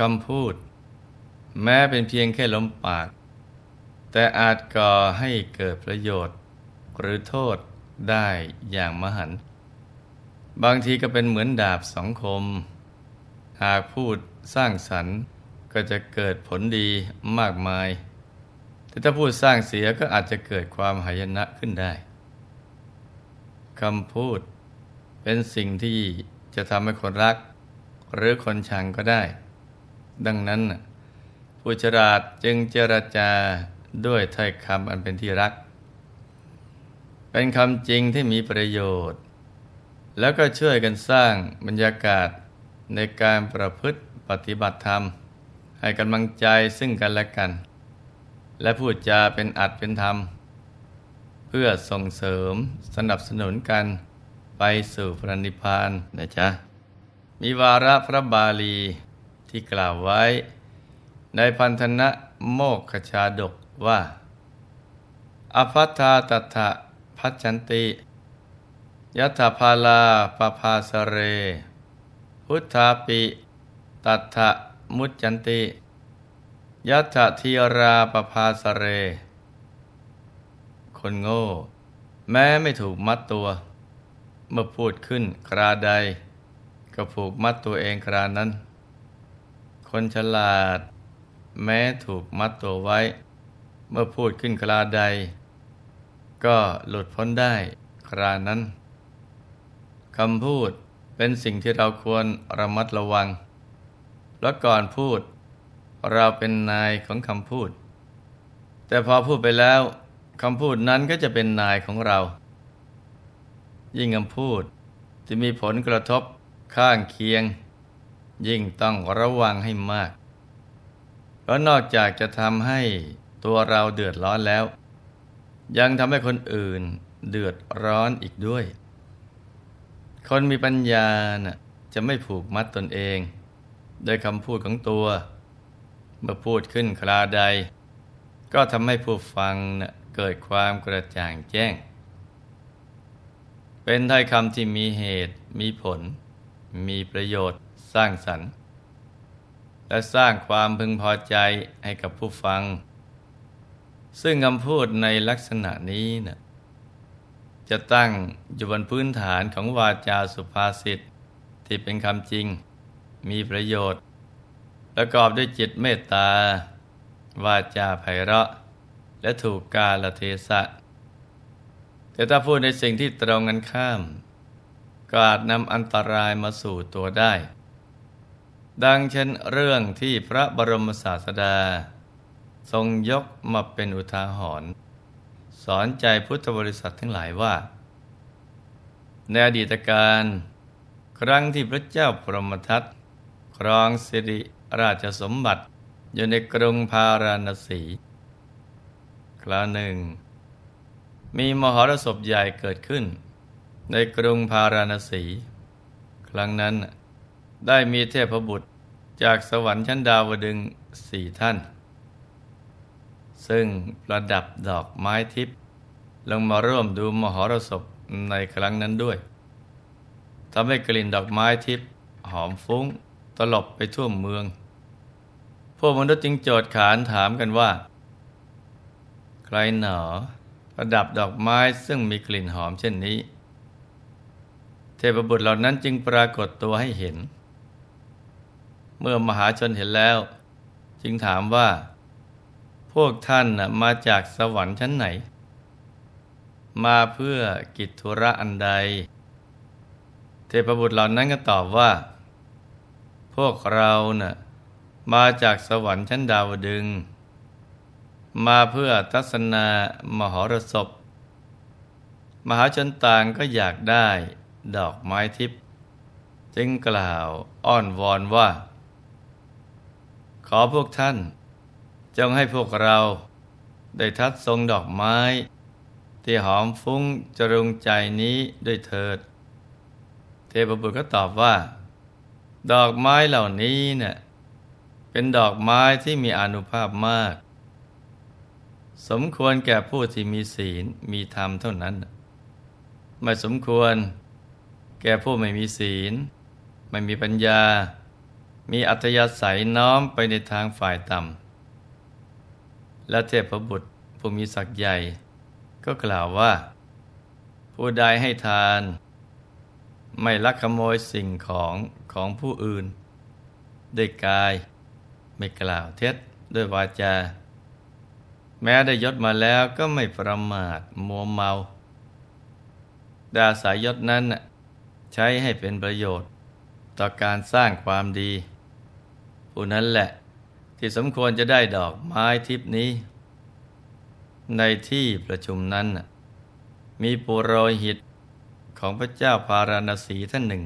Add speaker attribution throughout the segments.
Speaker 1: คำพูด แม้เป็นเพียงแค่ลมปาก แต่อาจก่อให้เกิดประโยชน์ หรือโทษได้อย่างมหัน บางทีก็เป็นเหมือนดาบสองคม หากพูดสร้างสรรค์ก็จะเกิดผลดีมากมาย แต่ถ้าพูดสร้างเสียก็อาจจะเกิดความหายนะขึ้นได้คำพูดเป็นสิ่งที่จะทำให้คนรัก หรือคนชังก็ได้ ดังนั้นผู้ฉลาดจึงเจรจาด้วยถ้อยคำอันเป็นที่รัก เป็นคำจริงที่มีประโยชน์ แล้วก็ช่วยกันสร้างบรรยากาศในการประพฤติปฏิบัติธรรม ให้กำลังใจซึ่งกันและกัน และพูดจาเป็นอัดเป็นธรรม เพื่อส่งเสริมสนับสนุนกันไปสู่พระนิพพานนะจ๊ะมีวาระพระบาลี ที่กล่าวไว้ ในพันธนะโมกขชาดกว่า อภัทธาตถะพัจจันติยัตถพาลาปภาสเร พุทธาปิตัทะมุจจันติยัตถทีราปภาสเร คนโง่ แม้ไม่ถูกมัดตัว เมื่อพูดขึ้นคราใด ก็ผูกมัดตัวเองครานั้น คนฉลาด แม้ถูกมัดตัวไว้ เมื่อพูดขึ้นคราใด ก็หลุดพ้นได้ครานั้นคำพูดเป็นสิ่งที่เราควรระมัดระวัง แล้วก่อนพูด เราเป็นนายของคำพูด แต่พอพูดไปแล้วคำพูดนั้นก็จะเป็นนายของเรา ยิ่งคำพูดที่มีผลกระทบข้างเคียง ยิ่งต้องระวังให้มาก เพราะนอกจากจะทำให้ตัวเราเดือดร้อนแล้ว ยังทำให้คนอื่นเดือดร้อนอีกด้วย คนมีปัญญานะ่ะจะไม่ผูกมัดตนเอง โดยคำพูดของตัว เมื่อพูดขึ้นคราใด ก็ทำให้ผู้ฟังนะเกิดความกระจ่างแจ้ง เป็นถ้อยคำที่มีเหตุ มีผล มีประโยชน์ สร้างสรรค์ และสร้างความพึงพอใจให้กับผู้ฟัง ซึ่งคำพูดในลักษณะนี้นะจะตั้งอยู่บนพื้นฐานของวาจาสุภาษิตที่เป็นคำจริง มีประโยชน์ ประกอบด้วยจิตเมตตา วาจาไพเราะ และถูกกาลเทศะ แต่ถ้าพูดในสิ่งที่ตรงกันข้าม ก็อาจนำอันตรายมาสู่ตัวได้ ดังเช่นเรื่องที่พระบรมศาสดา ทรงยกมาเป็นอุทาหรณ์สอนใจพุทธบริษัททั้งหลายว่า ในอดีตการครั้งที่พระเจ้าพรหมทัตครองสิริราชสมบัติ อยู่ในกรุงพาราณสี คราวหนึ่ง มีมหรสพใหญ่เกิดขึ้น ในกรุงพาราณสี ครั้งนั้น ได้มีเทพบุตรจากสวรรค์ชั้นดาวดึงสี่ท่าน ซึ่งประดับดอกไม้ทิพย์ลงมาร่วมดูมหรสพในครั้งนั้นด้วยทำให้กลิ่นดอกไม้ทิพย์หอมฟุ้งตลบไปทั่วเมือง พวกมนุษย์จึงโจทย์ขานถามกันว่า ใครหนอประดับดอกไม้ซึ่งมีกลิ่นหอมเช่นนี้ เทพบุตรเหล่านั้นจึงปรากฏตัวให้เห็น เมื่อมหาชนเห็นแล้ว จึงถามว่า พวกท่านมาจากสวรรค์ชั้นไหน มาเพื่อกิจธุระอันใด เทพบุตรเหล่านั้นก็ตอบว่า พวกเรานะ่ะมาจากสวรรค์ชั้นดาวดึง มาเพื่อทัศนามหรสพ มหาชนต่างก็อยากได้ดอกไม้ทิพย์จึงกล่าวอ้อนวอนว่า ขอพวกท่าน จงให้พวกเราได้ทัดทรงดอกไม้ ที่หอมฟุ้งจรุงใจนี้ด้วยเถิด เทพบุตรก็ตอบว่า ดอกไม้เหล่านี้เนะ่ยเป็นดอกไม้ที่มีอนุภาพมาก สมควรแก่ผู้ที่มีศีลมีธรรมเท่านั้น ไม่สมควร แก่ผู้ไม่มีศีล ไม่มีปัญญา มีอัธยาศัยน้อมไปในทางฝ่ายต่ำ และเทพบุตรผู้มีศักย์ใหญ่ ก็กล่าวว่า ผู้ใดให้ทาน ไม่ลักขโมยสิ่งของของผู้อื่น ด้วยกาย ไม่กล่าวเท็จด้วยวาจา แม้ได้ยศมาแล้วก็ไม่ประมาทมัวเมาดาสายยศนั้นใช้ให้เป็นประโยชน์ ต่อการสร้างความดี ผู้นั้นแหละที่สมควรจะได้ดอกไม้ทิพนี้ ในที่ประชุมนั้น มีปุโรหิตของพระเจ้าพาราณสีท่านหนึ่ง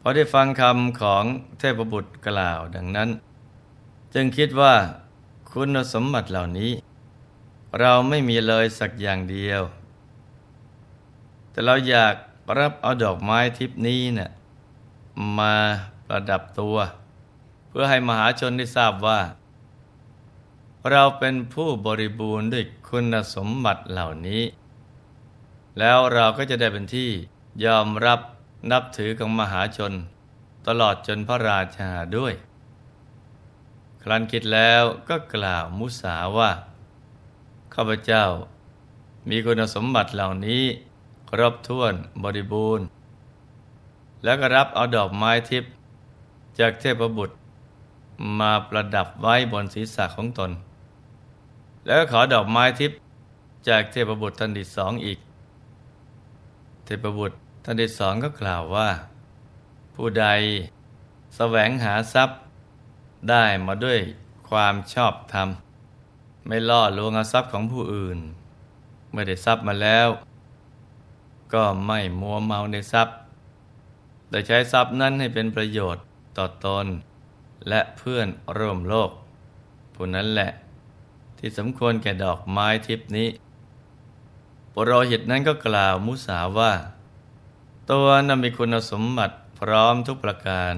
Speaker 1: พอได้ฟังคำของเทพบุตรกล่าวดังนั้น จึงคิดว่าคุณสมบัติเหล่านี้ เราไม่มีเลยสักอย่างเดียว แต่เราอยากรับเอาดอกไม้ทิพนี้เนะ่ย มาประดับตัว เพื่อให้มหาชนได้ทราบว่า เราเป็นผู้บริบูรณ์ด้วยคุณสมบัติเหล่านี้ แล้วเราก็จะได้เป็นที่ยอมรับนับถือของมหาชน ตลอดจนพระราชาด้วย ครั้นคิดแล้วก็กล่าวมุสาว่า ข้าพเจ้ามีคุณสมบัติเหล่านี้ ครบถ้วนบริบูรณ์ แล้วก็รับเอาดอกไม้ทิพย์จากเทพบุตร มาประดับไว้บนศีรษะของตน แล้วก็ขอดอกไม้ทิพย์จากเทพบุตรทันทีสองอีก เทพบุตรท่านที่สองก็กล่าวว่า ผู้ใดสแสวงหาทรัพย์ได้มาด้วยความชอบธรรม ไม่ล่อลวงเอาทรัพย์ของผู้อื่นเมื่อได้ทรัพย์มาแล้ว ก็ไม่มัวเมาในทรัพย์ แต่ใช้ทรัพย์นั้นให้เป็นประโยชน์ต่อตน และเพื่อนร่วมโลก ผู้นั้นแหละที่สมควรแก่ดอกไม้ทิพนี้ปรหิตนั้นก็กล่าวมุสาว่า ตัวนั้นมีคุณสมบัติพร้อมทุกประการ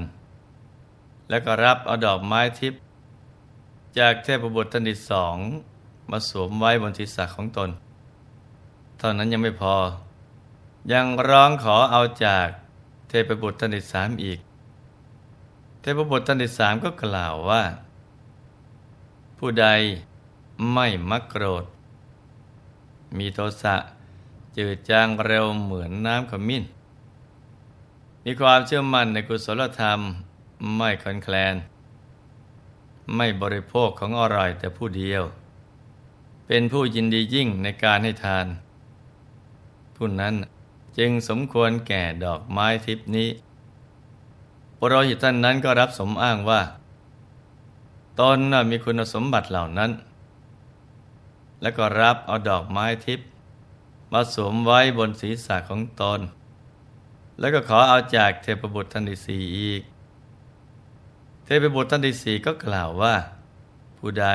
Speaker 1: และก็รับเอาดอกไม้ทิพจากเทพบุตรท่านที่สองมาสวมไว้บนศีรษะของตน เท่านั้นยังไม่พอ ยังร้องขอเอาจาก พบุตรท่านที่สามอีก เทพบุตรท่านที่สามก็กล่าวว่า ผู้ใดไม่มักโกรธ มีโทสะจืดจางเร็วเหมือนน้ำขมิ้น มีความเชื่อมั่นในกุศลธรรมไม่คลอนแคลน ไม่บริโภคของอร่อยแต่ผู้เดียว เป็นผู้ยินดียิ่งในการให้ทาน ผู้นั้น จึงสมควรแก่ดอกไม้ทิพนี้ปรหิตท่านนั้นก็รับสมอ้างว่าตนมีคุณสมบัติเหล่านั้น และก็รับเอาดอกไม้ทิพมาสวมไว้บนศีรษะของตน แล้วก็ขอเอาจากเทพบุตรท่านที่สี่อีก เทพบุตรท่านที่สี่ก็กล่าวว่า ผู้ใด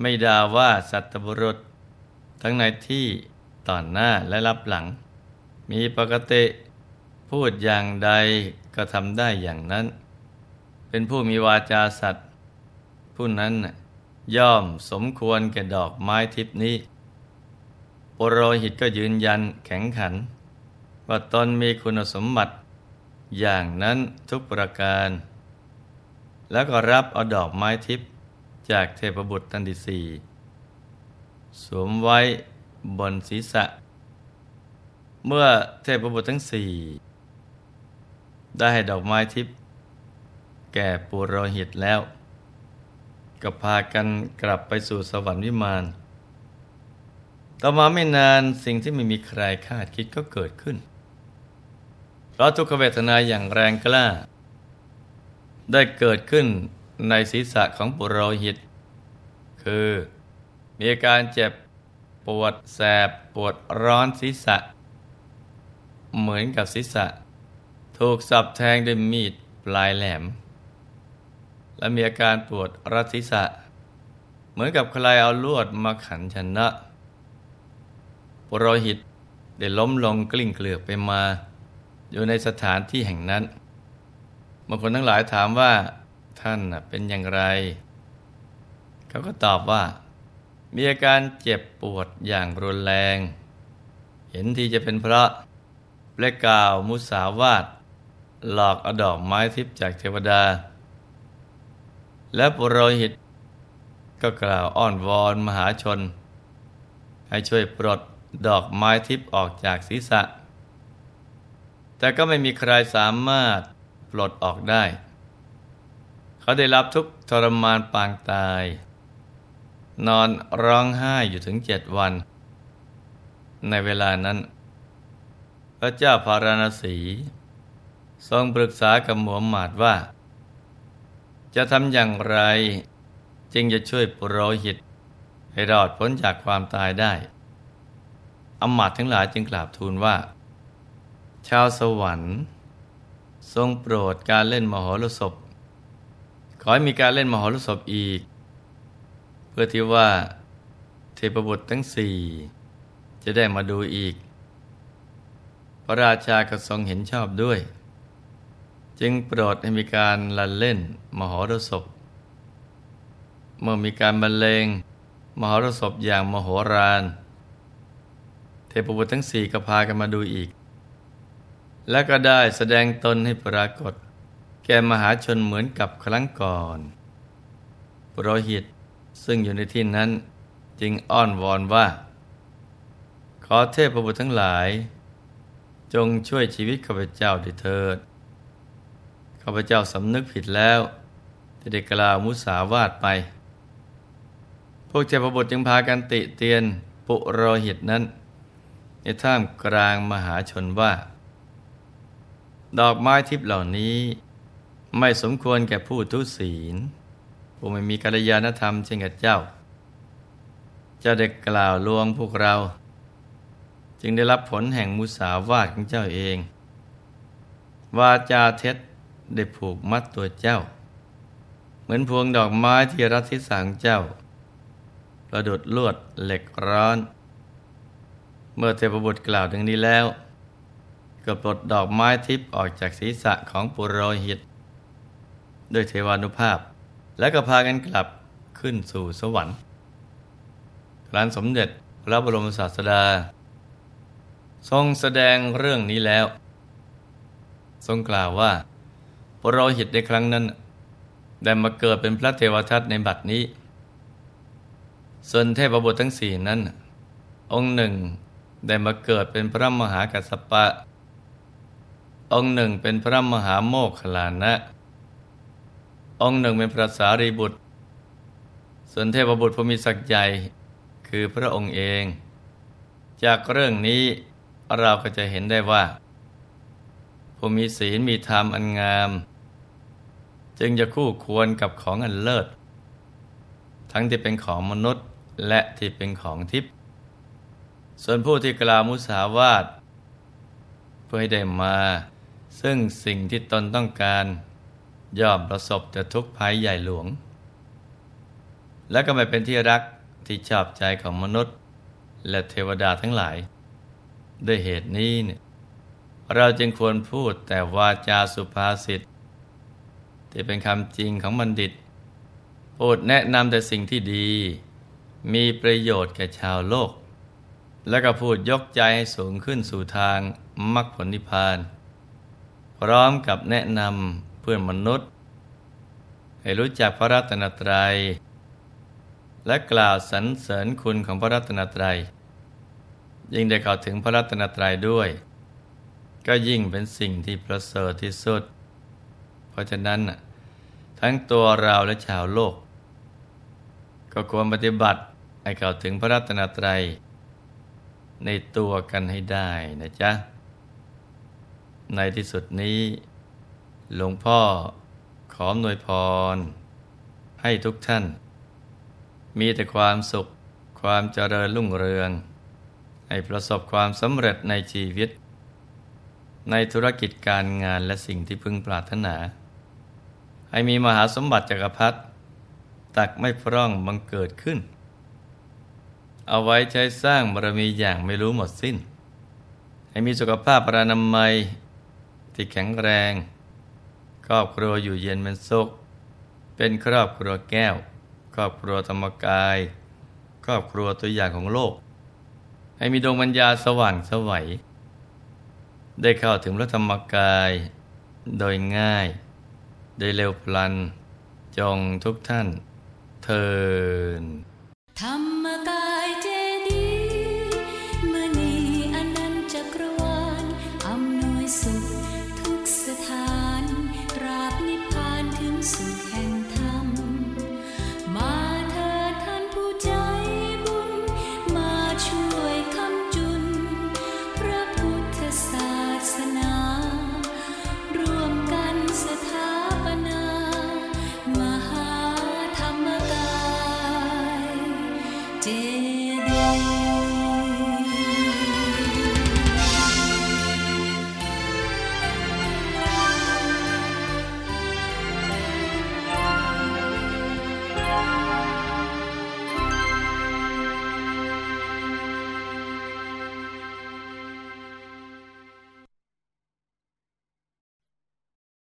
Speaker 1: ไม่ด่าว่าสัตบุรุษ ทั้งในที่ต่อนหน้าและรับหลัง มีปกติพูดอย่างใดก็ทำได้อย่างนั้น เป็นผู้มีวาจาสัตว์ ผู้นั้นย่อมสมควรแก่ดอกไม้ทิพนี้ปโรหิตก็ยืนยันแข็งขัน ว่าตนมีคุณสมบัติ อย่างนั้นทุกประการ แล้วก็รับเอาดอกไม้ทิพจากเทพบุตรทันทีสี่สวมไว้บนศีรษะ เมื่อเทพบุตรทั้งสี่ได้ให้ดอกไม้ทิพย์แก่ปุโรหิตแล้ว ก็พากันกลับไปสู่สวรรค์วิมาน ต่อมาไม่นานสิ่งที่ไม่มีใครคาดคิดก็เกิดขึ้น เพราะทุกขเวทนาอย่างแรงกล้า ได้เกิดขึ้นในศีรษะของปุโรหิต คือมีอาการเจ็บปวดแสบปวดร้อนศีรษะ เหมือนกับศีรษะ ถูกสับแทงด้วยมีดปลายแหลม และมีอาการปวดรัศีรษะ เหมือนกับใครเอาลวดมาขันชนะปรหิตได้ล้มลงกลิ้งเกลือกไปมา อยู่ในสถานที่แห่งนั้นบางคนทั้งหลายถามว่าท่านเป็นอย่างไร เขาก็ตอบว่า มีอาการเจ็บปวดอย่างรุนแรง เห็นที่จะเป็นเพราะ เปลกาวมุสาวาตหลอกเอาดอกไม้ทิพย์จากเทวดา และปุโรหิต ก็กล่าวอ้อนวอนมหาชน ให้ช่วยปลดดอกไม้ทิพย์ออกจากศีรษะ แต่ก็ไม่มีใครสามารถปลดออกได้ เขาได้รับทุกทรมานปางตาย นอนร้องไห้อยู่ถึงเจ็ดวัน ในเวลานั้น ระเจ้าพาราณสี ทรงปรึกษากับหมูหมาดว่า จะทำอย่างไร จึงจะช่วยปุโรหิต ให้รอดพ้นจากความตายได้อมาตทั้งหลายจึงกราบทูลว่า ชาวสวรรค์ ทรงโปรดการเล่นมโหรสพ ขอให้มีการเล่นมโหรสพอีก เพื่อที่ว่า เทพบุตรทั้งสี่จะได้มาดูอีก พระราชาก็ทรงเห็นชอบด้วย จึงโปรดให้มีการลันเล่นมโหรสพ เมื่อมีการบรรเลงมโหรสพอย่างมโหฬารเทพบุตรทั้งสี่ก็พากันมาดูอีก และก็ได้แสดงตนให้ปรากฏ แก่มหาชนเหมือนกับครั้งก่อนปรหิตซึ่งอยู่ในที่นั้นจึงอ้อนวอนว่า ขอเทพบุตรทั้งหลาย จงช่วยชีวิตข้าพเจ้าด้วยเถิด ข้าพเจ้าสำนึกผิดแล้วจะได้กล่าวมุสาวาทไป พวกเทพบุตรจึงพากันติเตียนปุโรหิตนั้น ในท่ามกลางมหาชนว่า ดอกไม้ทิพย์เหล่านี้ไม่สมควรแก่ผู้ทุศีล ผู้ไม่มีกัลยาณธรรมเช่นกับเจ้าจ้าได้กล่าวลวงพวกเรา จึงได้รับผลแห่งมุสาวาทของเจ้าเอง วาจาเท็จได้ผูกมัดตัวเจ้า เหมือนพวงดอกไม้ที่รัที่สังเจ้า ประดุดลวดเหล็กร้อน เมื่อเทพบุตรกล่าวดังนี้แล้ว ก็ปลดดอกไม้ทิพย์ออกจากศีรษะของปุโรหิต ด้วยเทวานุภาพ และก็พากันกลับขึ้นสู่สวรรค์รั้นสมเด็จพระบรมศาสดา ทรงแสดงเรื่องนี้แล้ว ทรงกล่าวว่าปรหิตในครั้งนั้น ได้มาเกิดเป็นพระเทวทัตในบัดนี้ ส่วนเทพบุตรทั้งสี่นั้น องค์หนึ่งได้มาเกิดเป็นพระมหากัสปะ องค์หนึ่งเป็นพระมหาโมคคลานะ องค์หนึ่งเป็นพระสารีบุตร ส่วนเทพบุตรผู้มีศักย์ใหญ่คือพระองค์เอง จากเรื่องนี้ เราก็จะเห็นได้ว่าผู้มีศีลมีธรรมอันงาม จึงจะคู่ควรกับของอันเลิศ ทั้งที่เป็นของมนุษย์และที่เป็นของทิพย์ส่วนผู้ที่กล่าวมุสาวาทเพื่อให้ได้มา ซึ่งสิ่งที่ตนต้องการย่อมประสบแต่ทุกภัยใหญ่หลวง และก็ไม่เป็นที่รักที่ชอบใจของมนุษย์ และเทวดาทั้งหลาย ด้วยเหตุนี้เนี่ยเราจึงควรพูดแต่วาจาสุภาษิตที่เป็นคำจริงของบัณฑิต พูดแนะนำแต่สิ่งที่ดี มีประโยชน์แก่ชาวโลก แล้วก็พูดยกใจให้สูงขึ้นสู่ทางมรรคผลนิพพาน พร้อมกับแนะนำเพื่อนมนุษย์ ให้รู้จักพระรัตนตรัย และกล่าวสรรเสริญคุณของพระรัตนตรัย ยิ่งได้กล่าวถึงพระรัตนตรัยด้วย ก็ยิ่งเป็นสิ่งที่ประเสริฐที่สุด เพราะฉะนั้น ทั้งตัวเราและชาวโลก ก็ควรปฏิบัติให้กล่าวถึงพระรัตนตรัย ในตัวกันให้ได้นะจ๊ะ ในที่สุดนี้ หลวงพ่อขอหน่วยพร ให้ทุกท่าน มีแต่ความสุขความเจริญรุ่งเรือง ให้ประสบความสำเร็จในชีวิต ในธุรกิจการงานและสิ่งที่พึงปรารถนา ให้มีมหาสมบัติจักรพรรดิตักไม่พร่องบังเกิดขึ้น เอาไว้ใช้สร้างบารมีอย่างไม่รู้หมดสิ้น ให้มีสุขภาพปรานามัยที่แข็งแรง ครอบครัวอยู่เย็นเป็นสุข เป็นครอบครัวแก้ว ครอบครัวธรรมกาย ครอบครัวตัวอย่างของโลก ให้มีดวงปัญญาสว่างสวัยได้เข้าถึงรัธรรมกาย โดยง่าย โดยเร็วพลัน จงทุกท่าน เทินธรรมกาย